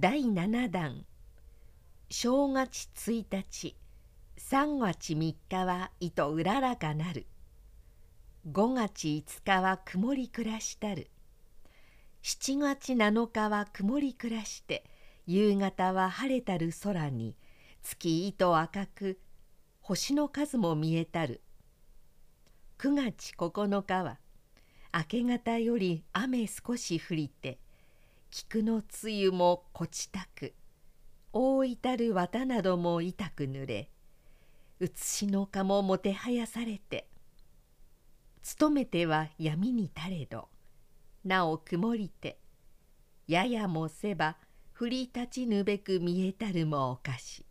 第7弾。正月1日。3月3日は糸うららかなる。5月5日は曇り暮らしたる。7月7日は曇り暮らして夕方は晴れたる空に月糸赤く星の数も見えたる。9月9日は明け方より雨少し降りて菊の露もこちたく。大いたる綿なども痛く濡れ。写しの蚊ももてはやされて。勤めては闇にたれど。なお曇りて。ややもせば降り立ちぬべく見えたるもおかし。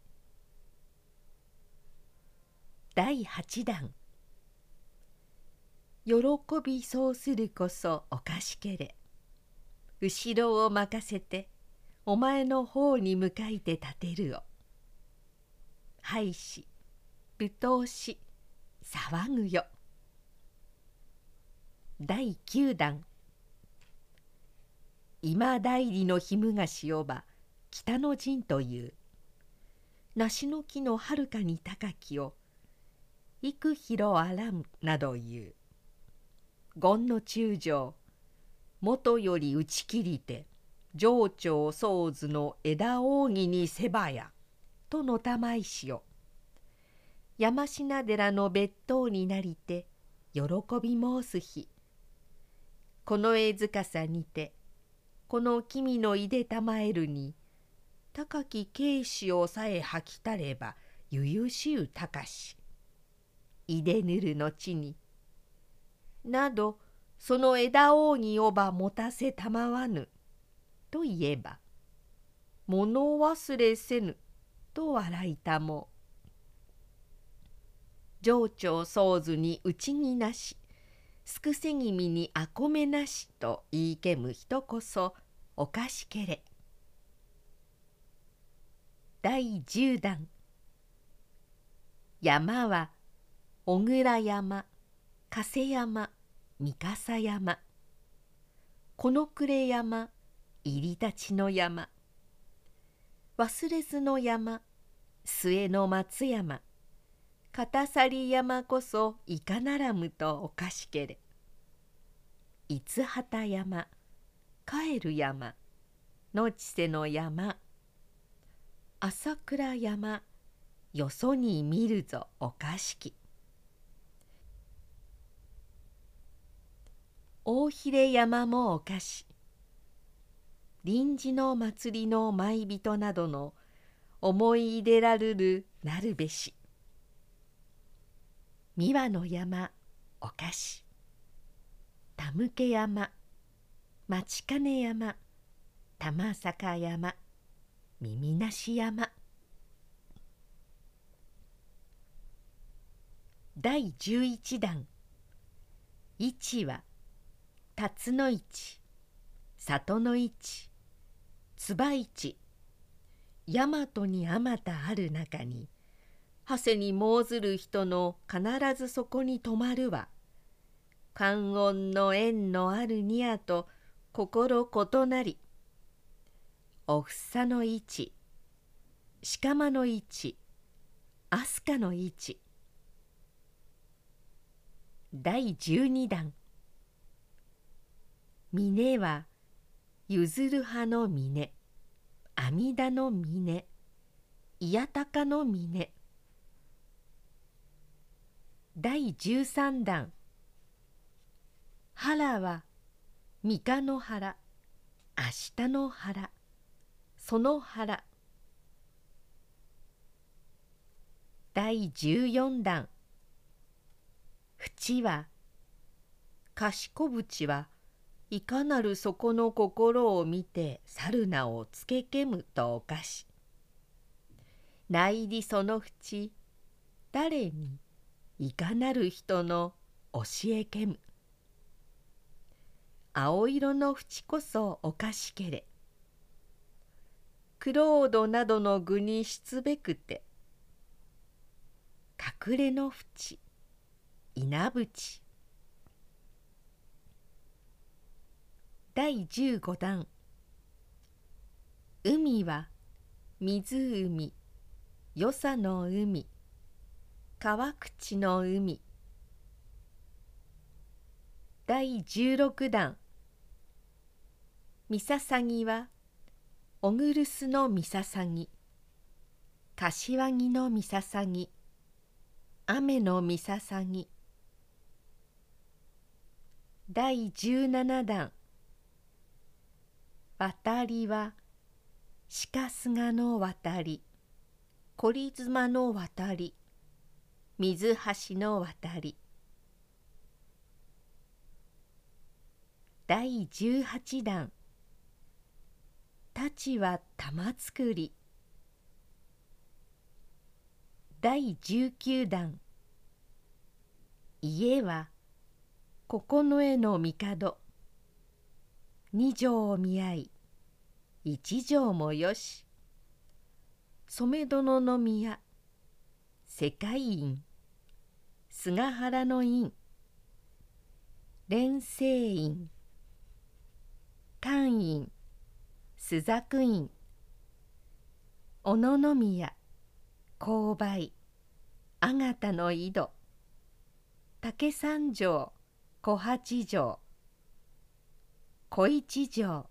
第八弾喜びそうするこそおかしけれ。後ろを任せてお前の方に向かいて立てるを廃止舞踏し騒ぐよ。第九弾。今代理のひむがしおば北の陣という。梨の木のはるかに高きを幾広あらんなどいう。権の中将元より打ち切りて上長宗図の枝扇にせばやとのたまいしよ。山科寺の別当になりて喜び申す日。この絵塚さにてこの君のいでたまえるに高き慶子をさえ吐きたればゆゆしゅうたかし。いでぬるのちに。などその枝扇をば持たせたまわぬ」と言えば「物忘れせぬ」と笑いたも。上長宗図に内になしすくせ気味にあこめなしと言いけむ人こそおかしけれ。第十弾山は小倉山加瀬山。三笠山。この暮れ山入り立ちの山。忘れずの山末の松山。片去り山こそいかならむとおかしけれ。五畑山帰る山。野千世の山。朝倉山よそに見るぞおかしき。大秀山もおかし臨時の祭りの舞人などの思い入れらるるなるべし。三輪の山おかし田向山町金山玉坂山耳なし山。第十一弾一は辰の市里の市椿市大和にあまたある中に長谷に申ずる人の必ずそこに泊まるは観音の縁のあるにやと心異なり。おふさの位置鹿間の位置飛鳥の位置第十二弾峰は譲る派の峰阿弥陀の峰いやたかの峰。第十三弾原は三日の原明日の原その原。第十四弾淵は賢淵はいかなるそこの心を見て猿名をつけけむとおかし。内裏その淵誰にいかなる人の教えけむ。青色の淵こそおかしけれ。クロードなどの具にしつべくて隠れの淵稲淵。第十五弾海は湖よさの海。川口の海。第十六弾みささぎはおぐるすのみささぎ柏木のみささぎ雨のみささぎ第十七弾渡りは鹿菅の渡りり妻の渡り水橋の渡り。第十八弾太刀は玉作り。第十九弾家は九重の帝。二条を見合い。一条もよし。染殿の宮。世界院。菅原の院。蓮生院。寛院。朱雀院。小野宮。勾配。あがたの井戸。竹三条。小八条。小一条